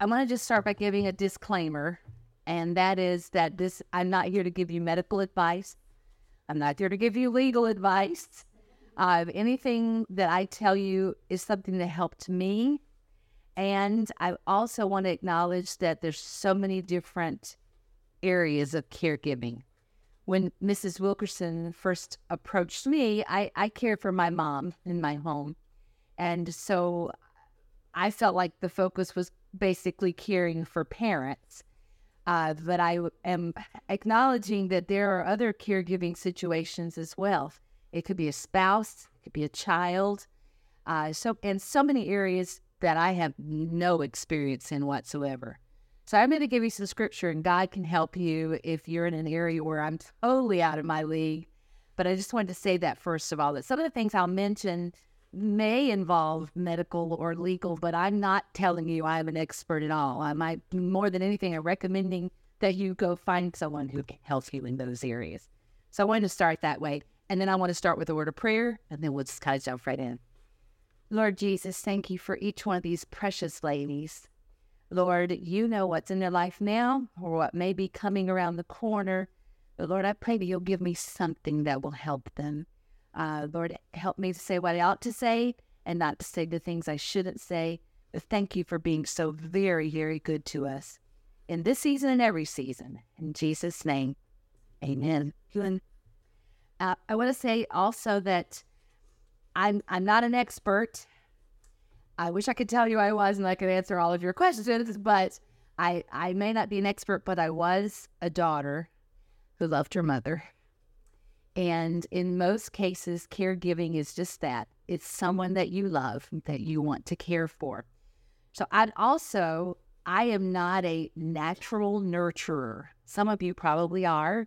I want to just start by giving a disclaimer, and that is that this I'm not here to give you medical advice. I'm not here to give you legal advice. Uh, anything that I tell you is something that helped me. And I also want to acknowledge that there's so many different areas of caregiving. When Mrs. Wilkerson first approached me, I, I cared for my mom in my home. And so I felt like the focus was basically caring for parents. Uh, but I am acknowledging that there are other caregiving situations as well. It could be a spouse, it could be a child. Uh, so, in so many areas that I have no experience in whatsoever. So, I'm going to give you some scripture, and God can help you if you're in an area where I'm totally out of my league. But I just wanted to say that first of all, that some of the things I'll mention may involve medical or legal, but I'm not telling you I'm an expert at all. I might, more than anything, I'm recommending that you go find someone who can help you in those areas. So I want to start that way. And then I want to start with a word of prayer, and then we'll just kind of jump right in. Lord Jesus, thank you for each one of these precious ladies. Lord, you know what's in their life now or what may be coming around the corner. But Lord, I pray that you'll give me something that will help them. Uh, Lord, help me to say what I ought to say and not to say the things I shouldn't say. But thank you for being so very, very good to us in this season and every season. In Jesus' name, amen. Uh, I want to say also that I'm I'm not an expert. I wish I could tell you I was and I could answer all of your questions, but I I may not be an expert, but I was a daughter who loved her mother. And in most cases, caregiving is just that it's someone that you love, that you want to care for. So, I'd also, I am not a natural nurturer. Some of you probably are.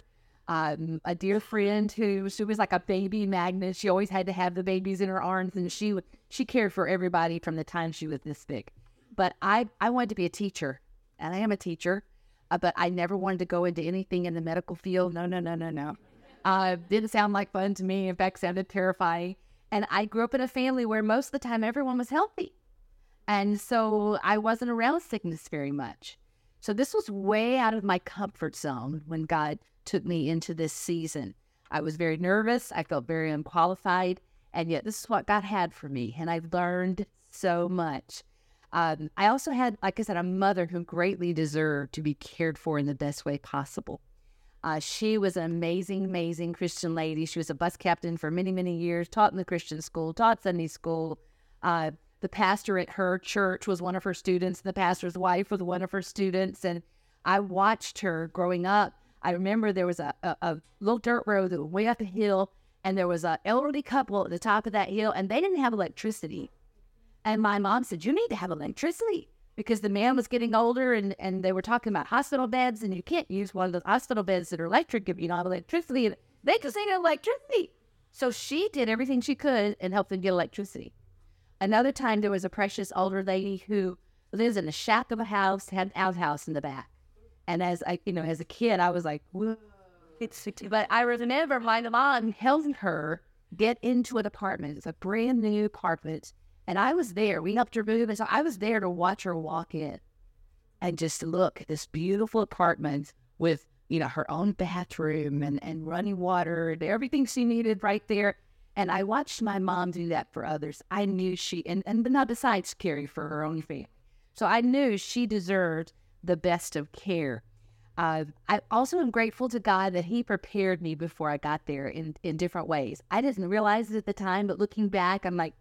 Um, a dear friend who she was like a baby magnet. She always had to have the babies in her arms, and she she cared for everybody from the time she was this big. But I I wanted to be a teacher, and I am a teacher, uh, but I never wanted to go into anything in the medical field. No, no, no, no, no. Uh, didn't sound like fun to me. In fact, sounded terrifying. And I grew up in a family where most of the time everyone was healthy. And so I wasn't around sickness very much. So this was way out of my comfort zone when God took me into this season. I was very nervous. I felt very unqualified. And yet, this is what God had for me. And I've learned so much. Um, I also had, like I said, a mother who greatly deserved to be cared for in the best way possible. Uh, she was an amazing, amazing Christian lady. She was a bus captain for many, many years, taught in the Christian school, taught Sunday school. Uh, the pastor at her church was one of her students. The pastor's wife was one of her students. And I watched her growing up. I remember there was a, a, a little dirt road that went way up a hill, and there was an elderly couple at the top of that hill, and they didn't have electricity. And my mom said, You need to have electricity because the man was getting older and, and they were talking about hospital beds and you can't use one of those hospital beds that are electric if you don't have electricity. And they just ain't electricity. So she did everything she could and helped them get electricity. Another time there was a precious older lady who lives in a shack of a house, had an outhouse in the back. And as I, you know, as a kid, I was like, whoa. It's, But I remember my mom helping her get into an apartment. It's a brand new apartment and I was there. We helped her move. And so I was there to watch her walk in and just look at this beautiful apartment with, you know, her own bathroom and, and running water and everything she needed right there. And I watched my mom do that for others. I knew she, and, and not besides Carrie for her own family. So I knew she deserved the best of care. Uh, I also am grateful to God that He prepared me before I got there in, in different ways. I didn't realize it at the time, but looking back, I'm like,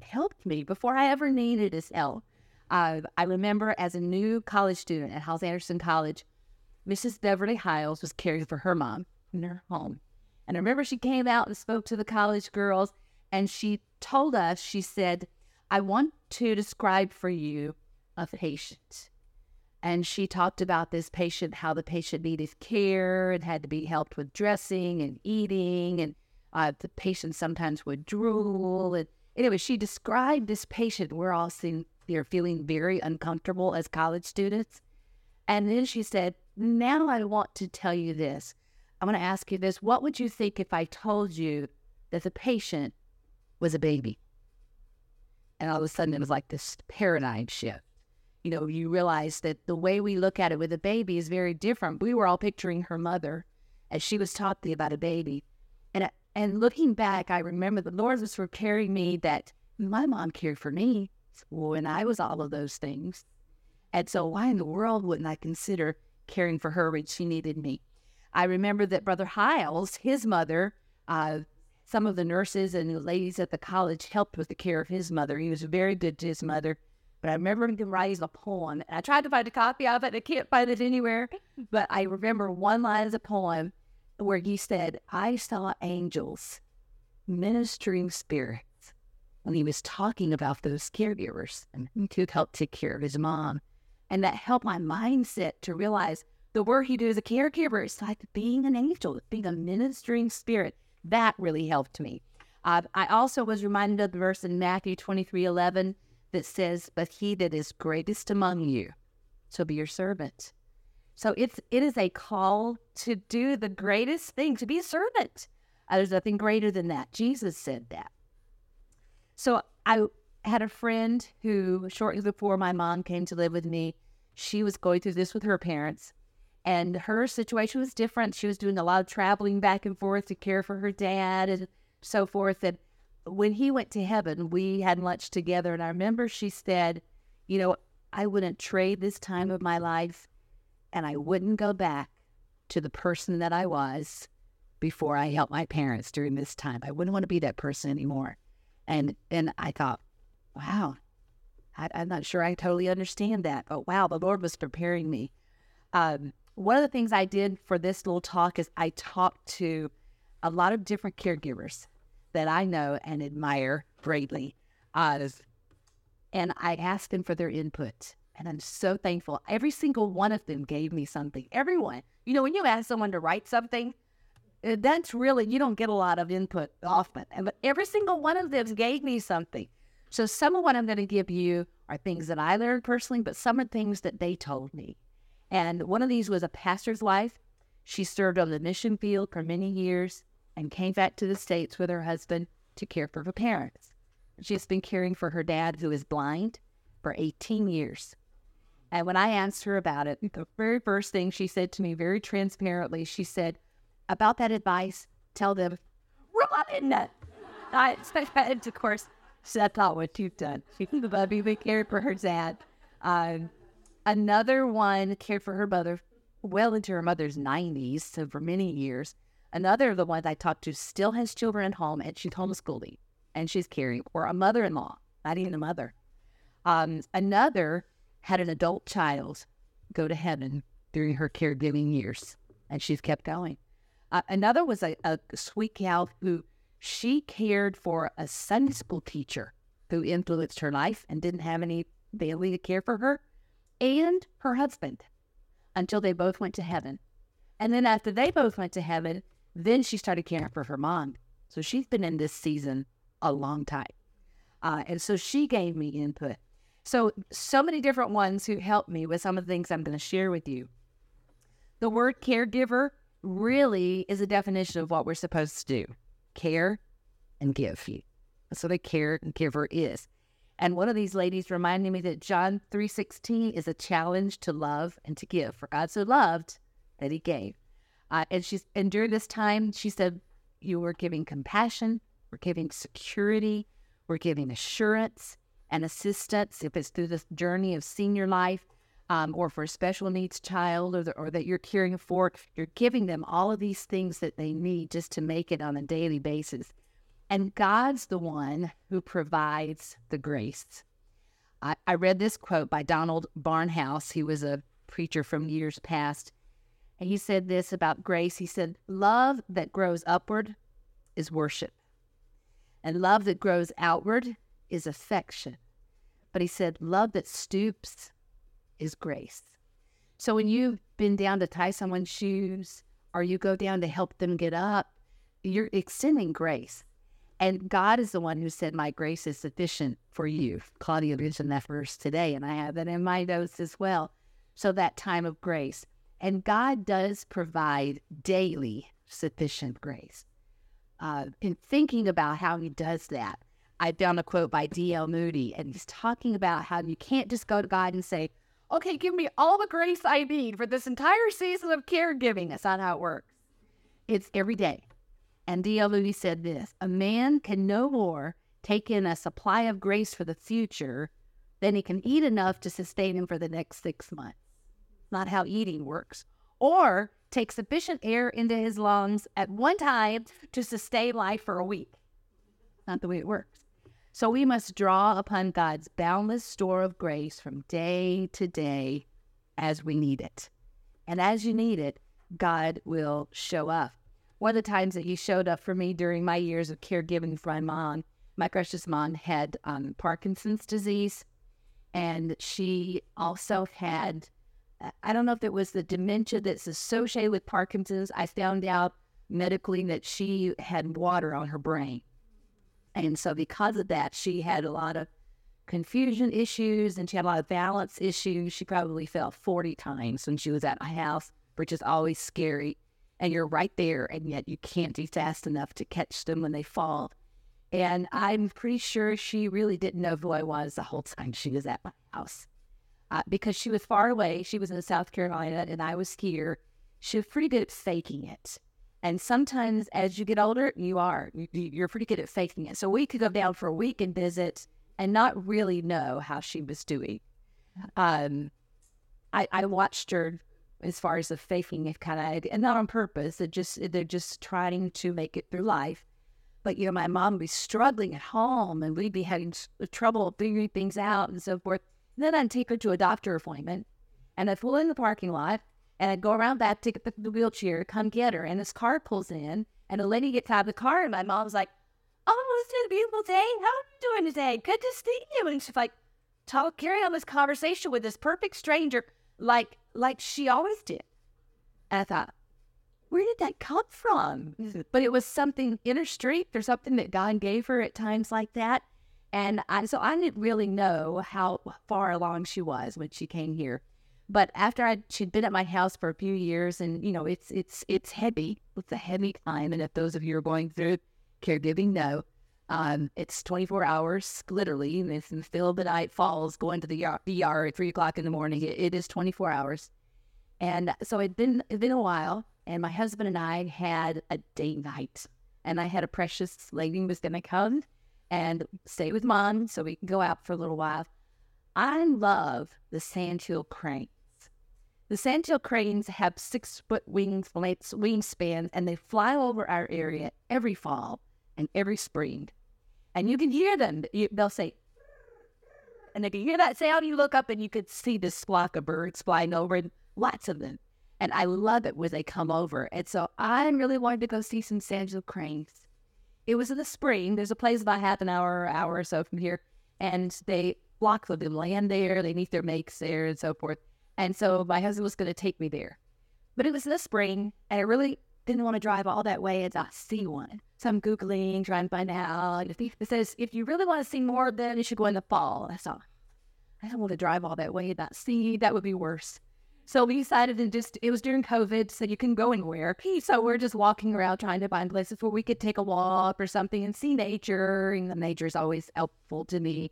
helped me before I ever needed his help. Uh, I remember as a new college student at Hyles Anderson College, Mrs. Beverly Hyles was caring for her mom in her home. And I remember she came out and spoke to the college girls, and she told us, she said, I want to describe for you a patient. And she talked about this patient, how the patient needed care and had to be helped with dressing and eating. And uh, the patient sometimes would drool. And Anyway, she described this patient. We're all seeing they're feeling very uncomfortable as college students. And then she said, Now I want to tell you this. I'm going to ask you this. What would you think if I told you that the patient was a baby? And all of a sudden, it was like this paradigm shift. you know, you realize that the way we look at it with a baby is very different. We were all picturing her mother as she was talking about a baby. And, and looking back, I remember the Lord was preparing me that my mom cared for me when I was all of those things. And so why in the world wouldn't I consider caring for her when she needed me? I remember that Brother Hyles, his mother, uh, some of the nurses and the ladies at the college helped with the care of his mother. He was very good to his mother. But I remember him writing a poem. And I tried to find a copy of it. I can't find it anywhere. But I remember one line of the poem where he said, I saw angels, ministering spirits. When he was talking about those caregivers and who helped take care of his mom. And that helped my mindset to realize the work he do as a caregiver is like being an angel, being a ministering spirit. That really helped me. Uh, I also was reminded of the verse in Matthew 23 11 that says, But he that is greatest among you shall be your servant. So it's it is a call to do the greatest thing, to be a servant. Uh, there's nothing greater than that. Jesus said that. So I had a friend who, shortly before my mom came to live with me, she was going through this with her parents. And her situation was different. She was doing a lot of traveling back and forth to care for her dad and so forth. And when he went to heaven, we had lunch together. And I remember she said, You know, I wouldn't trade this time of my life and I wouldn't go back to the person that I was before I helped my parents during this time. I wouldn't want to be that person anymore. And and I thought, wow, I, am not sure I totally understand that, but wow, the Lord was preparing me. Um, one of the things I did for this little talk is I talked to a lot of different caregivers that I know and admire greatly. Uh, and I asked them for their input. And I'm so thankful. Every single one of them gave me something. Everyone. You know, when you ask someone to write something, uh, that's really, you don't get a lot of input often. But every single one of them gave me something. So some of what I'm going to give you are things that I learned personally, but some are things that they told me. And one of these was a pastor's wife. She served on the mission field for many years and came back to the States with her husband to care for her parents. She's been caring for her dad, who is blind, for 18 years. And when I asked her about it, the very first thing she said to me very transparently, she said, About that advice, tell them, run! I, and of course, that's not what you've done. She lovingly cared for her dad. Um, another one cared for her mother well into her mother's 90s, so for many years. Another of the ones I talked to still has children at home and she's homeschooling and she's caring for a mother in law, not even a mother. Um, another had an adult child go to heaven during her caregiving years and she's kept going. Uh, another was a, a sweet gal who she cared for a Sunday school teacher who influenced her life and didn't have any family to care for her and her husband until they both went to heaven. And then after they both went to heaven, then she started caring for her mom. So she's been in this season a long time. Uh, and so she gave me input. So, so many different ones who helped me with some of the things I'm going to share with you. The word caregiver really is a definition of what we're supposed to do care and give. That's what a caregiver is. And one of these ladies reminded me that John 3.16 is a challenge to love and to give. For God so loved that he gave. Uh, and she's and during this time, she said, "You were giving compassion, we're giving security, we're giving assurance and assistance. If it's through the journey of senior life, um, or for a special needs child, or, the, or that you're caring for, you're giving them all of these things that they need just to make it on a daily basis. And God's the one who provides the grace." I, I read this quote by Donald Barnhouse. He was a preacher from years past and he said this about grace. He said, Love that grows upward is worship, and love that grows outward is affection. But he said, Love that stoops is grace. So when you've been down to tie someone's shoes or you go down to help them get up, you're extending grace. And God is the one who said, My grace is sufficient for you. Claudia mentioned that verse today, and I have that in my notes as well. So that time of grace. And God does provide daily sufficient grace. Uh, in thinking about how He does that, I found a quote by D.L. Moody, and he's talking about how you can't just go to God and say, okay, give me all the grace I need for this entire season of caregiving. That's not how it works. It's every day. And D.L. Moody said this A man can no more take in a supply of grace for the future than he can eat enough to sustain him for the next six months. Not how eating works. Or take sufficient air into his lungs at one time to sustain life for a week. Not the way it works. So we must draw upon God's boundless store of grace from day to day as we need it. And as you need it, God will show up. One of the times that He showed up for me during my years of caregiving for my mom, my precious mom had um, Parkinson's disease, and she also had I don't know if it was the dementia that's associated with Parkinson's. I found out medically that she had water on her brain. And so, because of that, she had a lot of confusion issues and she had a lot of balance issues. She probably fell 40 times when she was at my house, which is always scary. And you're right there, and yet you can't be fast enough to catch them when they fall. And I'm pretty sure she really didn't know who I was the whole time she was at my house uh, because she was far away. She was in South Carolina and I was here. She was pretty good at faking it. And sometimes as you get older, you are. You, are pretty good at faking it. So we could go down for a week and visit and not really know how she was doing. Um, I, I watched her as far as the faking it kind of, and not on purpose. It just they're just trying to make it through life. But you know, my mom would be struggling at home, and we'd be having trouble figuring things out and so forth. Then I'd take her to a doctor appointment and I'd pull in the parking lot and I'd go around back to get the, the wheelchair, come get her. And this car pulls in and a lady gets out of the car and my mom's like, Oh, it's a beautiful day. How are you doing today? Good to see you. And she's like, talk, carry on this conversation with this perfect stranger like like she always did. And I thought, where did that come from? Mm-hmm. But it was something inner strength or something that God gave her at times like that. And I, so I didn't really know how far along she was when she came here. But after I, she'd been at my house for a few years, and you know, it's it's it's heavy. It's a heavy time, and if those of you are going through caregiving know, um, it's 24 hours, literally. In the field of the night falls, going to the ER at three o'clock in the morning. It, it is 24 hours, and so it'd been it'd been a while. And my husband and I had a date night, and I had a precious lady was going to come and stay with mom so we can go out for a little while. I love the sandhill cranes. The sandhill cranes have six foot wings, wingspan, and they fly over our area every fall and every spring. And you can hear them. they'll say, and if you hear that sound, you look up and you could see this flock of birds flying over, and lots of them. And I love it when they come over. And so I really wanted to go see some sandhill cranes it was in the spring. There's a place about half an hour, hour or so from here, and they block the land there. They meet their mates there and so forth. And so my husband was going to take me there, but it was in the spring, and I really didn't want to drive all that way and not see one. So I'm googling, trying to find out. It says if you really want to see more of them, you should go in the fall. I thought I don't want to drive all that way and not see. That would be worse. So we decided to just, it was during COVID, so you can go anywhere. So we're just walking around trying to find places where we could take a walk or something and see nature. And the nature is always helpful to me.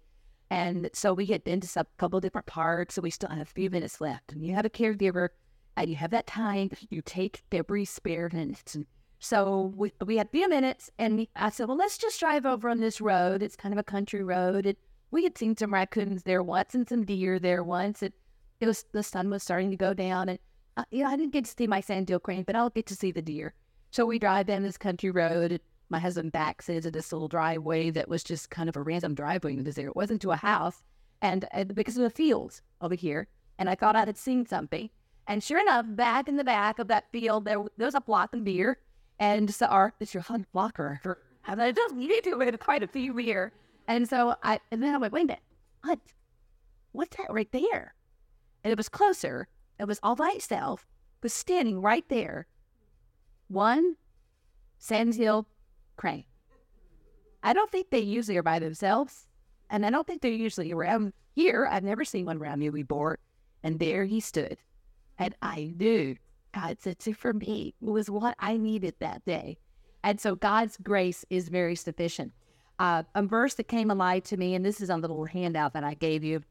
And so we get into a couple different parks, so we still have a few minutes left. And you have a caregiver and you have that time, you take every spare minute. And so we, we had a few minutes, and I said, well, let's just drive over on this road. It's kind of a country road. And we had seen some raccoons there once and some deer there once. And it was the sun was starting to go down, and uh, you know I didn't get to see my sandhill crane, but I'll get to see the deer. So we drive down this country road. My husband backs into this little driveway that was just kind of a random driveway that there. It wasn't to a house, and, and because of the fields over here. And I thought I had seen something. And sure enough, back in the back of that field, there, there was a block of deer. And so, our, it's your hunt blocker. And I just need to it quite a few here. And so I, and then I went, wait a minute, what? What's that right there? and it was closer. It was all by itself, was standing right there. One sandhill I don't think they usually are by themselves, and I don't think they're usually around here. I've never seen one around me we bought, And there he stood. And I knew God said to for me was what I needed that day. And so God's grace is very sufficient. Uh, a verse that came alive to me, and this is on the little handout that I gave you,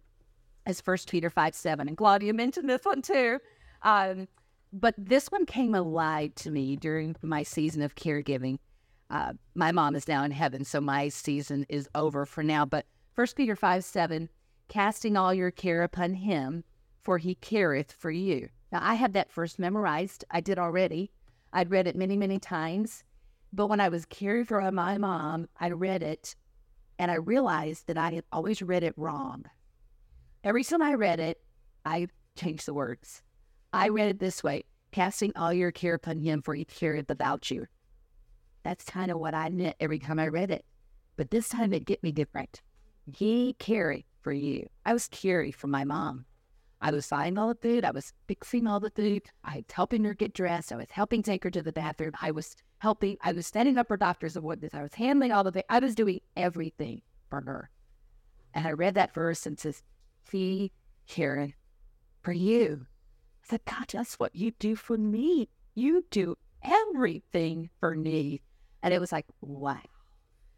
is First Peter 5 7. And Claudia mentioned this one too. Um, but this one came alive to me during my season of caregiving. Uh, my mom is now in heaven, so my season is over for now. But First Peter 5 7, casting all your care upon him, for he careth for you. Now, I had that first memorized. I did already. I'd read it many, many times. But when I was caring for my mom, I read it and I realized that I had always read it wrong. Every time I read it, I changed the words. I read it this way casting all your care upon him, for he careth about you. That's kind of what I meant every time I read it. But this time it get me different. He carried for you. I was caring for my mom. I was buying all the food. I was fixing all the food. I was helping her get dressed. I was helping take her to the bathroom. I was helping. I was setting up her doctor's appointments. I was handling all the things. I was doing everything for her. And I read that verse and says, "He caring for you." I said, God, that's what you do for me. You do everything for me. And it was like, wow.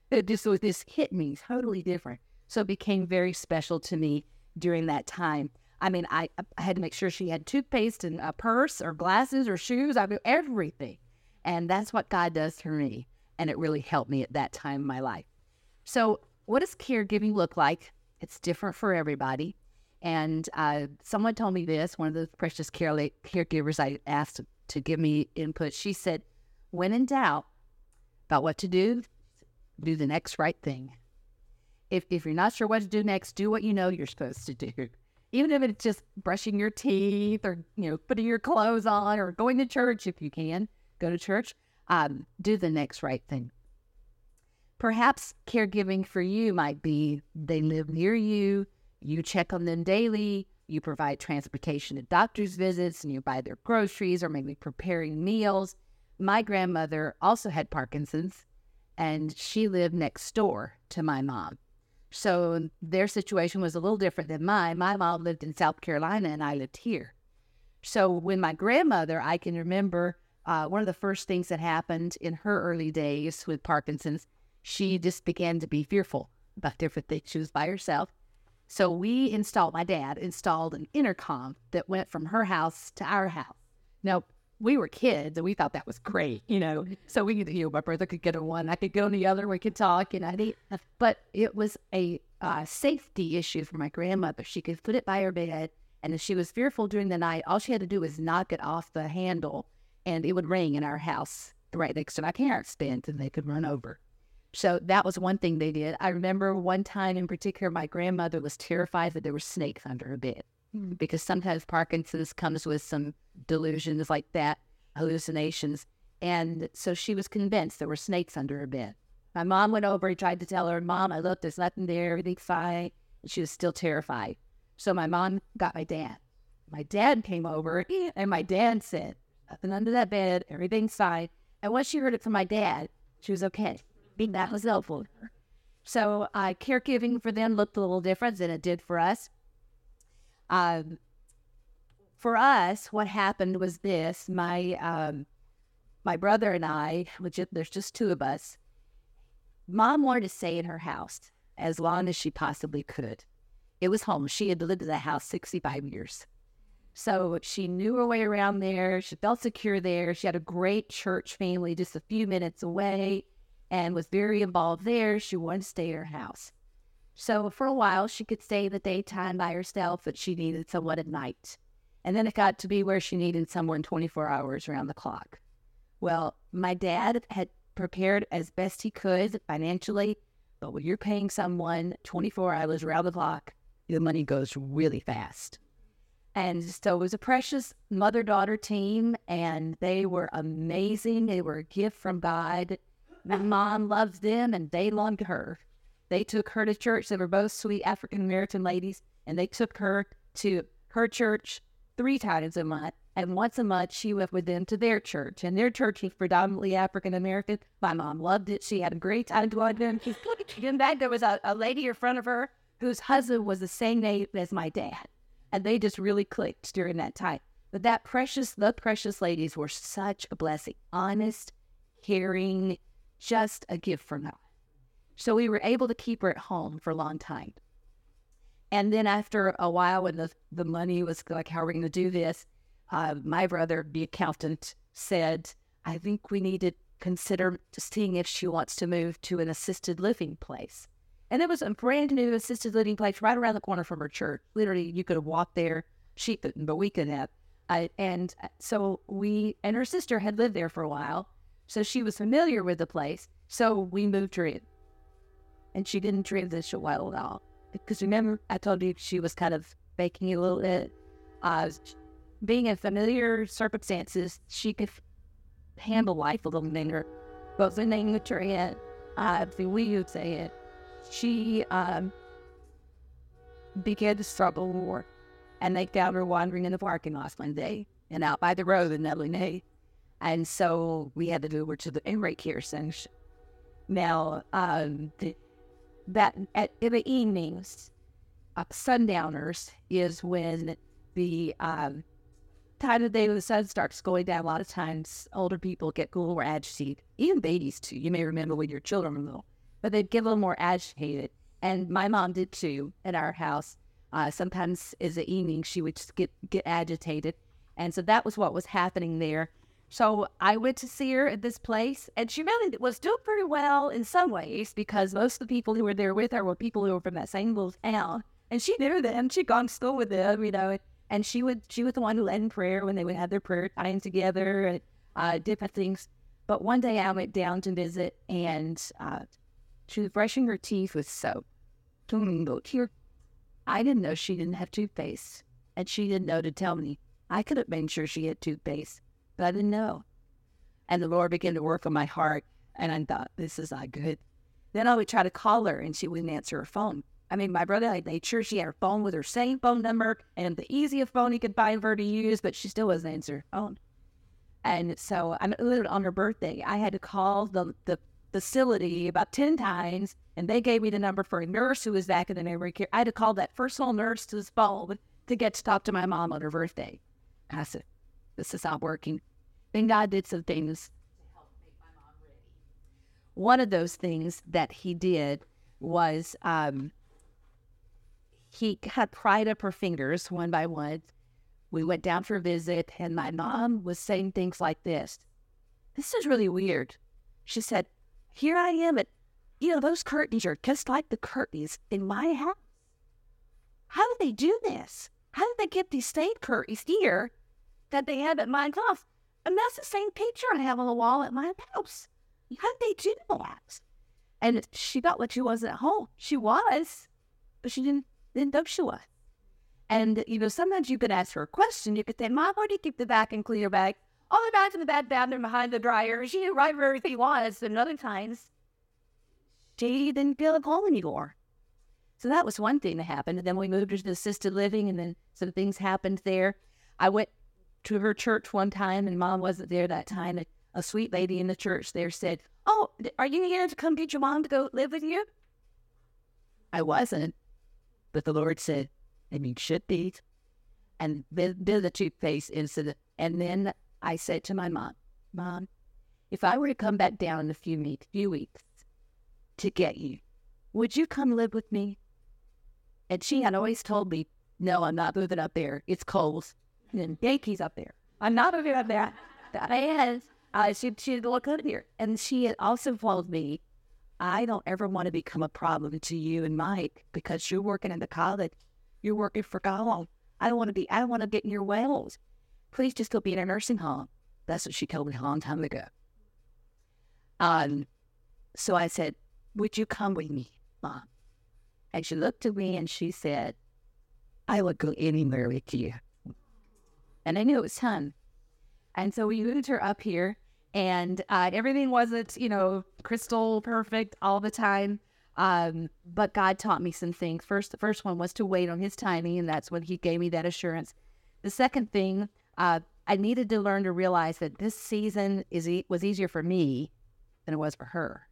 It just was this hit me totally different. So it became very special to me during that time. I mean, I, I had to make sure she had toothpaste and a purse or glasses or shoes. I mean, everything. And that's what God does for me. And it really helped me at that time in my life. So, what does caregiving look like? It's different for everybody. And uh, someone told me this, one of the precious care caregivers I asked to give me input, she said, when in doubt about what to do, do the next right thing. If, if you're not sure what to do next, do what you know you're supposed to do. Even if it's just brushing your teeth or you know putting your clothes on or going to church if you can go to church um, do the next right thing. Perhaps caregiving for you might be they live near you you check on them daily you provide transportation to doctor's visits and you buy their groceries or maybe preparing meals my grandmother also had parkinson's and she lived next door to my mom so their situation was a little different than mine. My mom lived in South Carolina and I lived here. So when my grandmother, I can remember uh, one of the first things that happened in her early days with Parkinson's, she just began to be fearful about different things. She was by herself. So we installed, my dad installed an intercom that went from her house to our house. Now, we were kids and we thought that was great, you know. So we you know, my brother could get on one, I could go on the other, we could talk, and I did. but it was a uh, safety issue for my grandmother. She could put it by her bed, and if she was fearful during the night, all she had to do was knock it off the handle, and it would ring in our house right next to my parents' bed, and they could run over. So that was one thing they did. I remember one time in particular, my grandmother was terrified that there were snakes under her bed. Mm. because sometimes Parkinson's comes with some delusions like that, hallucinations. And so she was convinced there were snakes under her bed. My mom went over and tried to tell her, Mom, I looked, there's nothing there, everything's fine. And she was still terrified. So my mom got my dad. My dad came over and my dad said, Nothing under that bed, everything's fine. And once she heard it from my dad, she was okay. That was helpful. So uh, caregiving for them looked a little different than it did for us. Um, for us, what happened was this: my um, my brother and I, which there's just two of us. Mom wanted to stay in her house as long as she possibly could. It was home. She had lived in that house 65 years. So she knew her way around there. She felt secure there. She had a great church family just a few minutes away and was very involved there. She wanted to stay in her house. So for a while, she could stay the daytime by herself, but she needed someone at night. And then it got to be where she needed someone 24 hours around the clock. Well, my dad had prepared as best he could financially, but when you're paying someone 24 hours around the clock, the money goes really fast. And so it was a precious mother daughter team, and they were amazing. They were a gift from God. My mom loved them, and they loved her. They took her to church. They were both sweet African American ladies, and they took her to her church three times a month. And once a month, she went with them to their church. And their church was predominantly African American. My mom loved it. She had a great time going there. In fact, there was a, a lady in front of her whose husband was the same name as my dad. And they just really clicked during that time. But that precious, the precious ladies were such a blessing. Honest, caring, just a gift from God. So we were able to keep her at home for a long time. And then after a while, when the, the money was like, how are we going to do this? Uh, my brother, the accountant, said, I think we need to consider seeing if she wants to move to an assisted living place. And it was a brand new assisted living place right around the corner from her church. Literally, you could have walked there. She couldn't, but we could have. Uh, and so we and her sister had lived there for a while. So she was familiar with the place. So we moved her in. And she didn't transition well at all. Because remember, I told you she was kind of faking a little bit. Uh, being in familiar circumstances, she could handle life a little better. But when they moved her in, uh, the we would say it, she um, began to struggle more. And they found her wandering in the parking lot one day and out by the road in Nebly And so we had to move her to the in-rate care center. Now, um, the, that at in the evenings, uh, sundowners is when the um, time of day when the sun starts going down. A lot of times, older people get a little more agitated. Even babies too. You may remember when your children were little but they'd get a little more agitated. And my mom did too at our house. Uh, sometimes as the evening, she would just get, get agitated. And so that was what was happening there. So I went to see her at this place, and she really was doing pretty well in some ways because most of the people who were there with her were people who were from that same little town. And she knew them. She'd gone to school with them, you know. And she would she was the one who led in prayer when they would have their prayer time together and uh, different things. But one day I went down to visit, and uh, she was brushing her teeth with soap. Here, I didn't know she didn't have toothpaste, and she didn't know to tell me. I could have made sure she had toothpaste, but I didn't know. And the Lord began to work on my heart, and I thought, this is not good. Then I would try to call her, and she wouldn't answer her phone. I mean, my brother, I made sure she had her phone with her same phone number and the easiest phone he could find for her to use, but she still wasn't answering her phone. And so I'm on her birthday. I had to call the, the facility about 10 times, and they gave me the number for a nurse who was back in the memory care. I had to call that personal nurse to his phone to get to talk to my mom on her birthday. I said, this is not working. Then God did some things to help make my mom ready. One of those things that he did was um, he had pried up her fingers one by one. We went down for a visit, and my mom was saying things like this. This is really weird. She said, here I am at, you know, those curtains are just like the curtains in my house. How did they do this? How did they get these same curtains here that they have at my house? And that's the same picture I have on the wall at my house. How did they do that? And she felt like she wasn't at home. She was, but she didn't, didn't know she was. And, you know, sometimes you could ask her a question. You could say, Mom, why do you keep the vacuum cleaner bag all the bags in the bad bathroom behind the dryer. She knew right where everything was. And other times, she didn't feel at home anymore. So that was one thing that happened. And then we moved her to assisted living, and then some things happened there. I went to her church one time, and mom wasn't there that time. A sweet lady in the church there said, Oh, are you here to come get your mom to go live with you? I wasn't. But the Lord said, and you should be. And then the toothpaste incident. And then I said to my mom, Mom, if I were to come back down in a few few weeks to get you, would you come live with me? And she had always told me, No, I'm not moving up there. It's cold. And Yankees up there. I'm not moving up there. That is. Uh, she, she'd look up here. And she also told me, I don't ever want to become a problem to you and Mike because you're working in the college. You're working for God. I don't want to be, I don't want to get in your wells please just go be in a nursing home. That's what she told me a long time ago. Um, so I said, Would you come with me, Mom? And she looked at me and she said, I would go anywhere with you. And I knew it was time. And so we moved her up here, and uh, everything wasn't, you know, crystal perfect all the time. Um, but God taught me some things. First, the first one was to wait on His timing, and that's when He gave me that assurance. The second thing uh, I needed to learn to realize that this season is e- was easier for me than it was for her.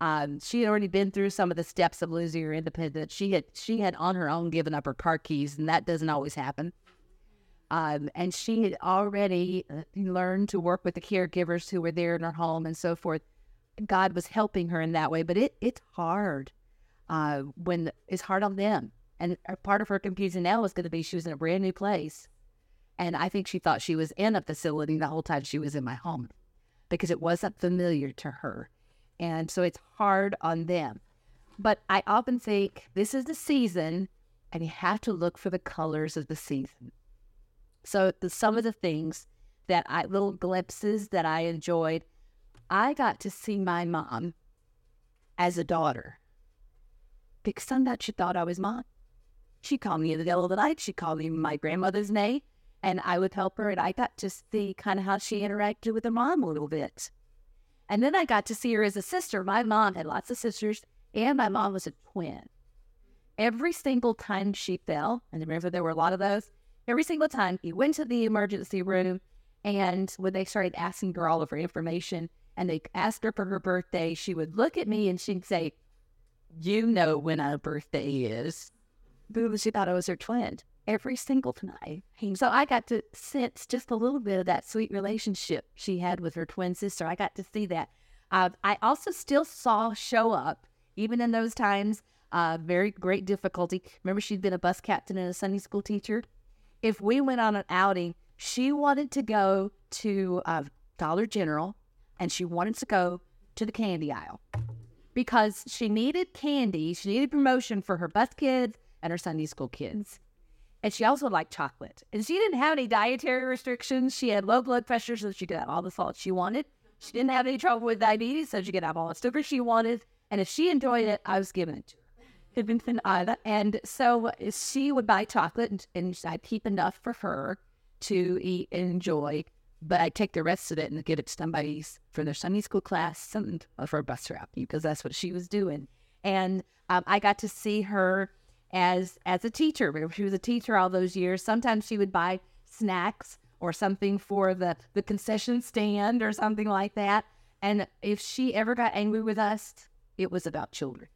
Um, she had already been through some of the steps of losing her independence. She had she had on her own given up her car keys, and that doesn't always happen. Um, and she had already uh, learned to work with the caregivers who were there in her home and so forth. God was helping her in that way. But it it's hard uh, when it's hard on them. And part of her confusion now was going to be she was in a brand new place. And I think she thought she was in a facility the whole time she was in my home because it wasn't familiar to her. And so it's hard on them. But I often think this is the season and you have to look for the colors of the season. So the, some of the things that I, little glimpses that I enjoyed, I got to see my mom as a daughter because sometimes she thought I was mom. She called me in the middle of the night. She called me my grandmother's name, and I would help her. And I got to see kind of how she interacted with her mom a little bit. And then I got to see her as a sister. My mom had lots of sisters, and my mom was a twin. Every single time she fell, and remember there were a lot of those, every single time he went to the emergency room, and when they started asking her all of her information, and they asked her for her birthday, she would look at me and she'd say, You know when our birthday is because she thought I was her twin every single time. So I got to sense just a little bit of that sweet relationship she had with her twin sister. I got to see that. Uh, I also still saw show up, even in those times, uh, very great difficulty. Remember, she'd been a bus captain and a Sunday school teacher. If we went on an outing, she wanted to go to uh, Dollar General and she wanted to go to the candy aisle because she needed candy. She needed promotion for her bus kids and her Sunday school kids. And she also liked chocolate. And she didn't have any dietary restrictions. She had low blood pressure, so she could have all the salt she wanted. She didn't have any trouble with diabetes, so she could have all the sugar she wanted. And if she enjoyed it, I was giving it to her. And so she would buy chocolate, and, I'd keep enough for her to eat and enjoy. But I'd take the rest of it and give it to somebody for their Sunday school class and for a bus route because that's what she was doing. And um, I got to see her as as a teacher. She was a teacher all those years. Sometimes she would buy snacks or something for the the concession stand or something like that. And if she ever got angry with us, it was about children.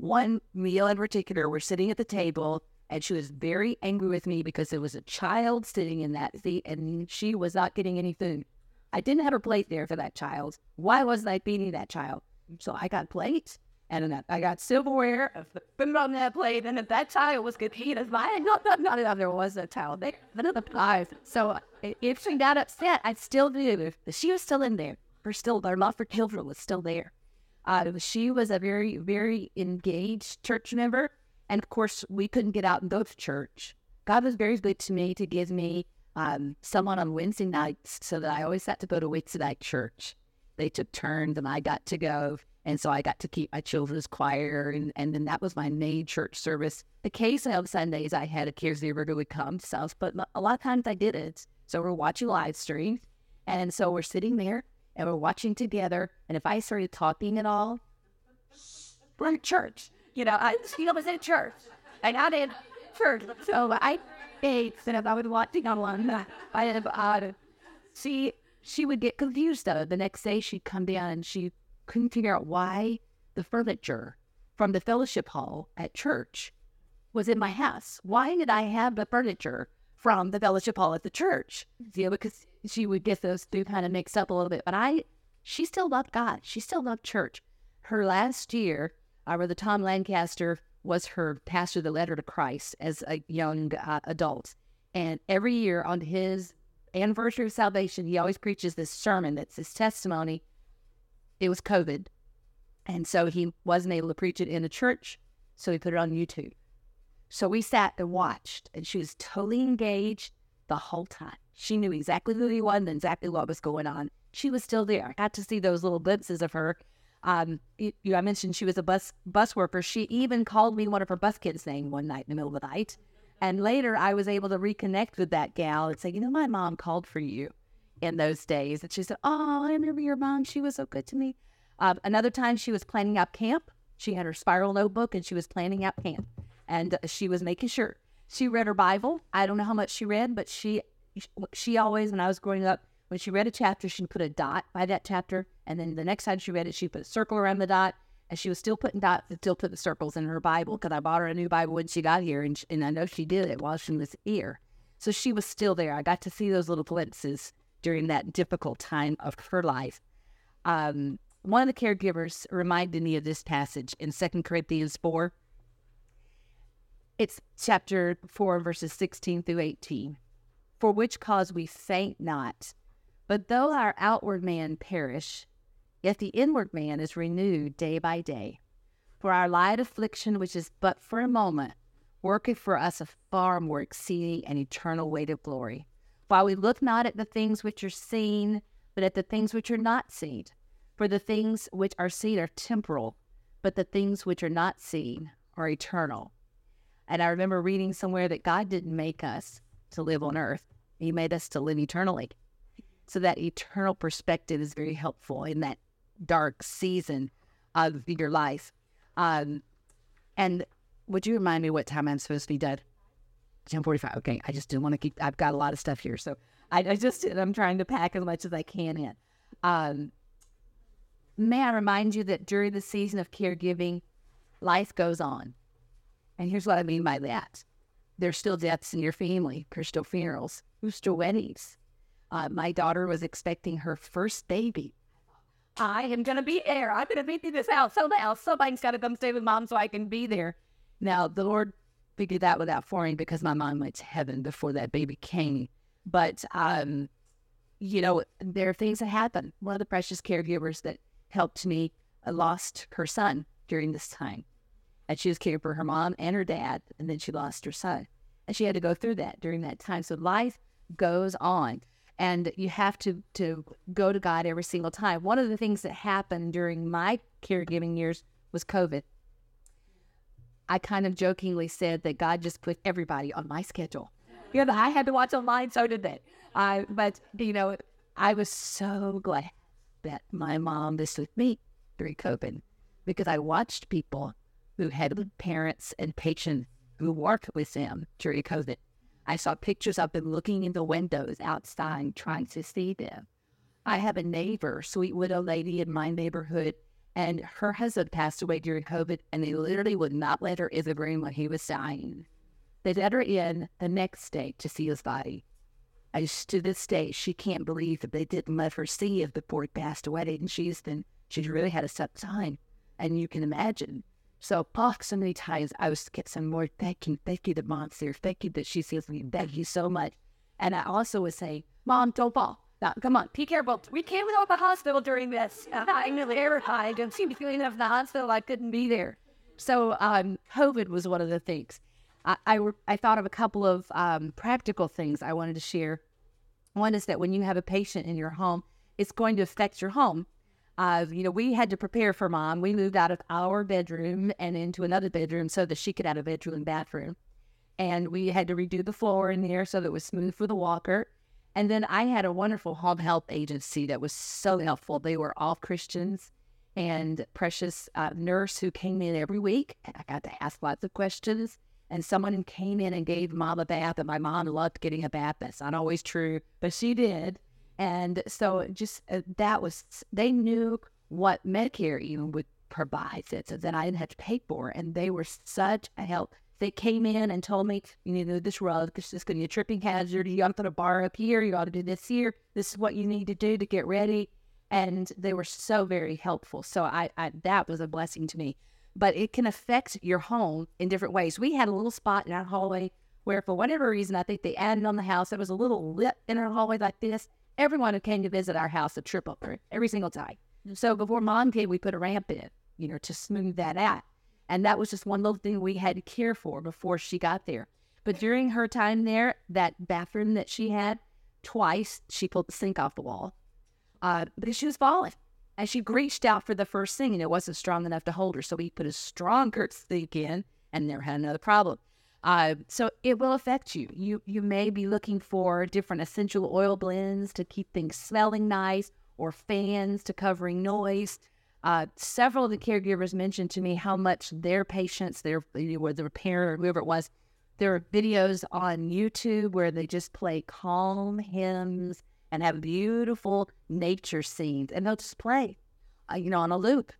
One meal in particular, we're sitting at the table and she was very angry with me because there was a child sitting in that seat and she was not getting any food. I didn't have a plate there for that child. Why wasn't I feeding that child? So I got plates and I got silverware, it on that plate, and if that tile was good eat as mine, not, not, not that there was a tile there, another pie. So if she got upset, I'd still do. She was still in there. Her still, their love for children was still there. Uh, she was a very, very engaged church member. And of course, we couldn't get out and go to church. God was very good to me to give me um, someone on Wednesday nights so that I always had to go to Wednesday night church. They took turns and I got to go. And so I got to keep my children's choir, and, and then that was my main church service. Occasionally on Sundays, I had a caregiver who would come to us, but a lot of times I didn't. So we're watching live streams, and so we're sitting there and we're watching together. And if I started talking at all, we're in church. You know, I still was in church, and I did church. So I ate, and I was watching on one. I had, uh, see, she would get confused though. The next day she'd come down and she couldn't figure out why the furniture from the fellowship hall at church was in my house. Why did I have the furniture from the fellowship hall at the church? You because she would get those two kind of mixed up a little bit. But I, she still loved God. She still loved church. Her last year, uh, the Tom Lancaster was her pastor the letter to Christ as a young uh, adult. And every year on his anniversary of salvation, he always preaches this sermon that's his testimony it was COVID. And so he wasn't able to preach it in a church. So he put it on YouTube. So we sat and watched, and she was totally engaged the whole time. She knew exactly who he was and exactly what was going on. She was still there. I got to see those little glimpses of her. Um, you, I mentioned she was a bus bus worker. She even called me one of her bus kids' name one night in the middle of the night. And later, I was able to reconnect with that gal and say, you know, my mom called for you in those days. And she said, Oh, I remember your mom. She was so good to me. Um, another time she was planning out camp. She had her spiral notebook and she was planning out camp. And uh, she was making sure she read her Bible. I don't know how much she read, but she she always, when I was growing up, when she read a chapter, she'd put a dot by that chapter. And then the next time she read it, she put a circle around the dot. And she was still putting dots still put the circles in her Bible because I bought her a new Bible when she got here. And, she, and I know she did it while she was here. So she was still there. I got to see those little glimpses during that difficult time of her life. Um, one of the caregivers reminded me of this passage in Second Corinthians 4. It's chapter 4, verses 16 through 18. For which cause we faint not, but though our outward man perish, yet the inward man is renewed day by day. For our light affliction, which is but for a moment, worketh for us a far more exceeding and eternal weight of glory. While we look not at the things which are seen, but at the things which are not seen. For the things which are seen are temporal, but the things which are not seen are eternal. And I remember reading somewhere that God didn't make us to live on earth, He made us to live eternally. So that eternal perspective is very helpful in that dark season of your life. Um, and would you remind me what time I'm supposed to be done? 1045. Okay. I just didn't want to keep, I've got a lot of stuff here. So I, I just, I'm trying to pack as much as I can in. Um, may I remind you that during the season of caregiving, life goes on. And here's what I mean by that there's still deaths in your family, there's still funerals, there's still weddings. Uh, my daughter was expecting her first baby. I am going to be there. I'm going to be through this house. So now somebody's got to come stay with mom so I can be there. Now, the Lord figured that without for because my mom went to heaven before that baby came. But, um, you know, there are things that happen. One of the precious caregivers that helped me uh, lost her son during this time. And she was caring for her mom and her dad, and then she lost her son. And she had to go through that during that time. So life goes on. And you have to, to go to God every single time. One of the things that happened during my caregiving years was COVID. I kind of jokingly said that God just put everybody on my schedule. You know, I had to watch online, so did they. Uh, but, you know, I was so glad that my mom was with me during COVID because I watched people who had parents and patients who worked with them during COVID. I saw pictures of them looking in the windows outside trying to see them. I have a neighbor, sweet widow lady in my neighborhood and her husband passed away during COVID, and they literally would not let her in the room when he was dying. They let her in the next day to see his body. And to this day, she can't believe that they didn't let her see it before he passed away. And she's been, she's really had a tough time. And you can imagine. So, oh, so many times I was get some more thank you, thank you to mom's here. Thank you that she sees me. Thank you so much. And I also would say, Mom, don't fall. Now, come on, be careful. We came out of the hospital during this. I'm terrified. And seemed to feeling enough in the hospital. I couldn't be there. So um, COVID was one of the things. I, I, I thought of a couple of um, practical things I wanted to share. One is that when you have a patient in your home, it's going to affect your home. Uh, you know, we had to prepare for mom. We moved out of our bedroom and into another bedroom so that she could have a bedroom and bathroom. And we had to redo the floor in there so that it was smooth for the walker. And then I had a wonderful home health agency that was so helpful. They were all Christians and precious uh, nurse who came in every week. I got to ask lots of questions. And someone came in and gave mom a bath, and my mom loved getting a bath. That's not always true, but she did. And so just uh, that was, they knew what Medicare even would provide that, so that I didn't have to pay for. And they were such a help they came in and told me, you do this rug. This is going to be a tripping hazard. You got to a bar up here. You ought to do this here. This is what you need to do to get ready. And they were so very helpful. So I, I that was a blessing to me. But it can affect your home in different ways. We had a little spot in our hallway where, for whatever reason, I think they added on the house. There was a little lip in our hallway like this. Everyone who came to visit our house would trip over every single time. So before mom came, we put a ramp in, you know, to smooth that out. And that was just one little thing we had to care for before she got there. But during her time there, that bathroom that she had, twice she pulled the sink off the wall uh, because she was falling. And she reached out for the first thing and it wasn't strong enough to hold her. So we put a stronger sink in and never had another problem. Uh, so it will affect you. You you may be looking for different essential oil blends to keep things smelling nice, or fans to covering noise. Uh, several of the caregivers mentioned to me how much their patients, their whether a parent or whoever it was, there are videos on YouTube where they just play calm hymns and have beautiful nature scenes, and they'll just play, uh, you know, on a loop,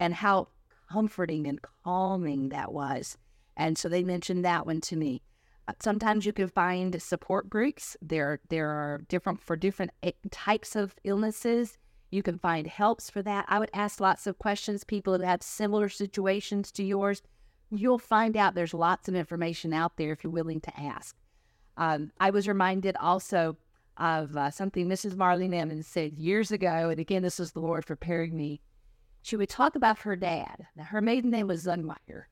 and how comforting and calming that was. And so they mentioned that one to me. Uh, sometimes you can find support groups. There, there are different for different eh, types of illnesses You can find helps for that. I would ask lots of questions, people who have similar situations to yours. You'll find out there's lots of information out there if you're willing to ask. Um, I was reminded also of uh, something Mrs. Marlene Evans said years ago, and again, this was the Lord preparing me. She would talk about her dad. Now, her maiden name was Zugmeyer.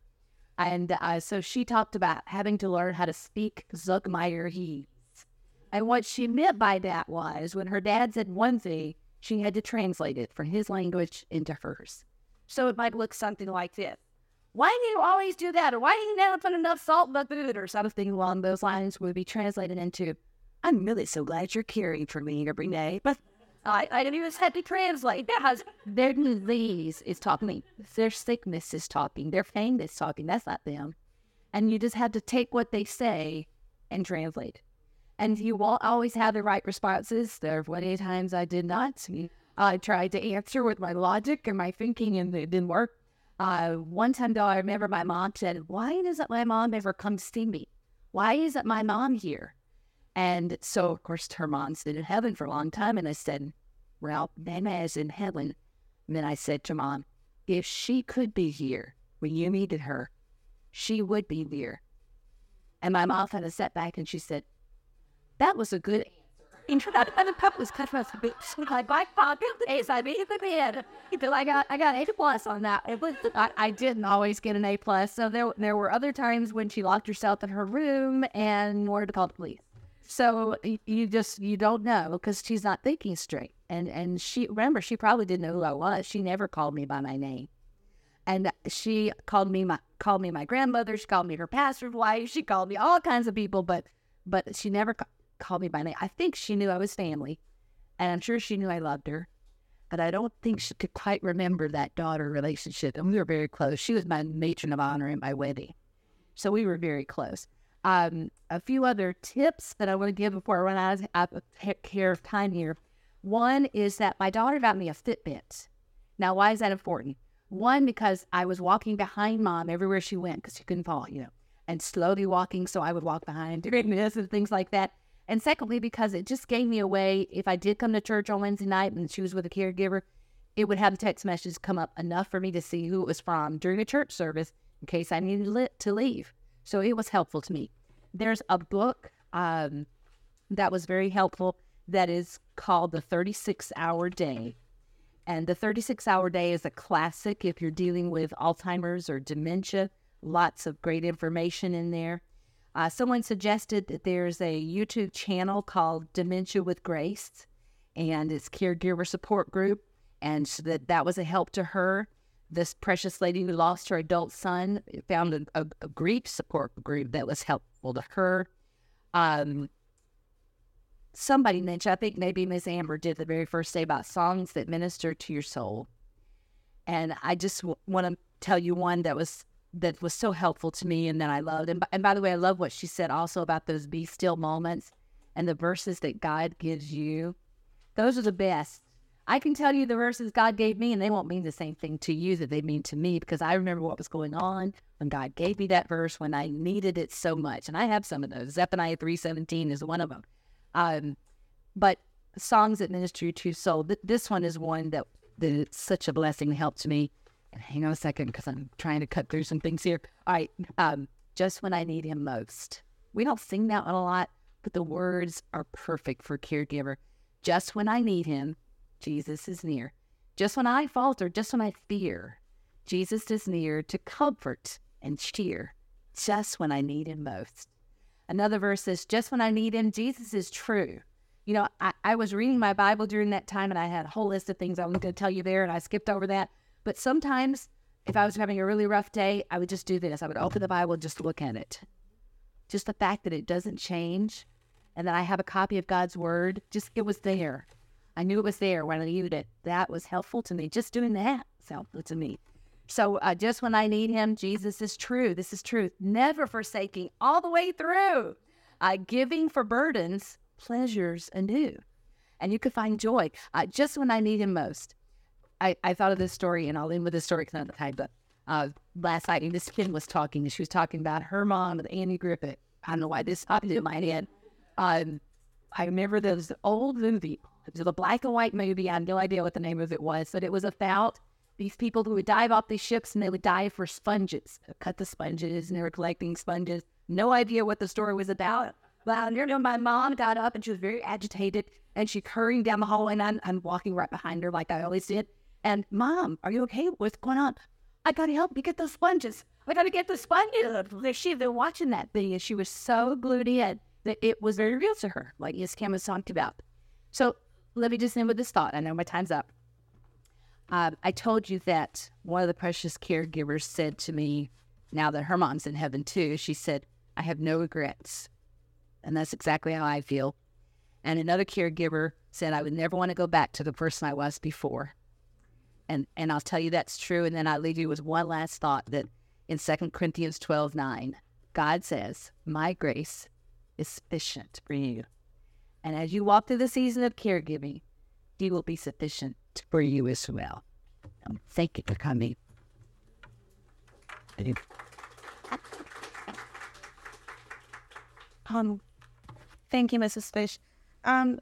And uh, so she talked about having to learn how to speak Zugmeyer And what she meant by that was when her dad said one thing, she had to translate it from his language into hers. So it might look something like this. Why do you always do that? Or why do you never put enough salt in the food? Or something along those lines would be translated into, I'm really so glad you're caring for me every day. But I, I just had to translate because their disease is talking, their sickness is talking, their pain is talking. That's not them. And you just have to take what they say and translate. And you won't always have the right responses. There were many times I did not. I tried to answer with my logic and my thinking, and it didn't work. Uh, one time, though, I remember my mom said, Why doesn't my mom ever come see me? Why isn't my mom here? And so, of course, her mom's been in heaven for a long time. And I said, Well, Nana is in heaven. And then I said to mom, If she could be here when you needed her, she would be here. And my mom had a setback and she said, That was a good answer. and the cup was cut off my back pocket as I made the. I got I got A plus on that. It I, I didn't always get an A plus. So there there were other times when she locked herself in her room and wanted to call the police. So you just you don't know because she's not thinking straight. And and she remember she probably didn't know who I was. She never called me by my name, and she called me my called me my grandmother. She called me her pastor's wife. She called me all kinds of people, but but she never ca- called me by name. I think she knew I was family, and I'm sure she knew I loved her. But I don't think she could quite remember that daughter relationship. And we were very close. She was my matron of honor in my wedding, so we were very close. Um, a few other tips that I want to give before I run out of, care of time here. One is that my daughter got me a Fitbit. Now, why is that important? One, because I was walking behind mom everywhere she went because she couldn't fall, you know, and slowly walking, so I would walk behind during this and things like that. And secondly, because it just gave me a way, if I did come to church on Wednesday night and she was with a caregiver, it would have the text messages come up enough for me to see who it was from during a church service in case I needed to leave. So it was helpful to me. There's a book um, that was very helpful that is called The 36 Hour Day. And the 36 Hour Day is a classic if you're dealing with Alzheimer's or dementia. Lots of great information in there. Uh, someone suggested that there's a YouTube channel called Dementia with Grace, and it's caregiver support group, and that that was a help to her this precious lady who lost her adult son found a, a, a grief support group that was helpful to her. Um, somebody mentioned, I think maybe Miss Amber did the very first day about songs that minister to your soul. And I just w- want to tell you one that was that was so helpful to me and that I loved. And, and by the way, I love what she said also about those be still moments and the verses that God gives you. Those are the best. I can tell you the verses God gave me, and they won't mean the same thing to you that they mean to me because I remember what was going on when God gave me that verse when I needed it so much. And I have some of those. Zephaniah 3.17 is one of them. Um, but songs that minister to soul, th- this one is one that, is such a blessing helped to me. And hang on a second because I'm trying to cut through some things here. All right. Um, just when I need him most. We don't sing that one a lot, but the words are perfect for caregiver. Just when I need him, Jesus is near. Just when I falter, just when I fear, Jesus is near to comfort and cheer, just when I need him most. Another verse says, just when I need him, Jesus is true. You know, I, I was reading my Bible during that time and I had a whole list of things I was going to tell you there and I skipped over that. But sometimes if I was having a really rough day, I would just do this. I would open the Bible just look at it. Just the fact that it doesn't change and that I have a copy of God's word, just it was there. I knew it was there when I needed it. That was helpful to me. Just doing that was helpful to me. So uh, just when I need him, Jesus is true. This is truth. Never forsaking all the way through. Uh, giving for burdens, pleasures anew. And you can find joy uh, just when I need him most. I, I thought of this story, and I'll end with this story because I'm not time, but uh, last night, this kid was talking, and she was talking about her mom Annie Griffith. I don't know why this popped in my head. Um, I remember those old movie It was a black and white movie. I had no idea what the name of it was, but it was about these people who would dive off these ships and they would dive for sponges, cut the sponges, and they were collecting sponges. No idea what the story was about. Well, I know my mom got up and she was very agitated and she hurrying down the hall and I'm, I'm walking right behind her like I always did. And mom, are you okay? What's going on? I gotta help me get those sponges. I gotta get the sponges. She'd been watching that thing and she was so glued in that it was very real to her, like Yes Cam has talked about. So let me just end with this thought. I know my time's up. Um, I told you that one of the precious caregivers said to me, now that her mom's in heaven too, she said, I have no regrets. And that's exactly how I feel. And another caregiver said, I would never want to go back to the person I was before. And and I'll tell you that's true. And then I'll leave you with one last thought that in 2 Corinthians 12 9, God says, My grace is sufficient for you. And as you walk through the season of caregiving, He will be sufficient for you as well. Thank you for coming. Um, thank you, Mrs. Fish. Um,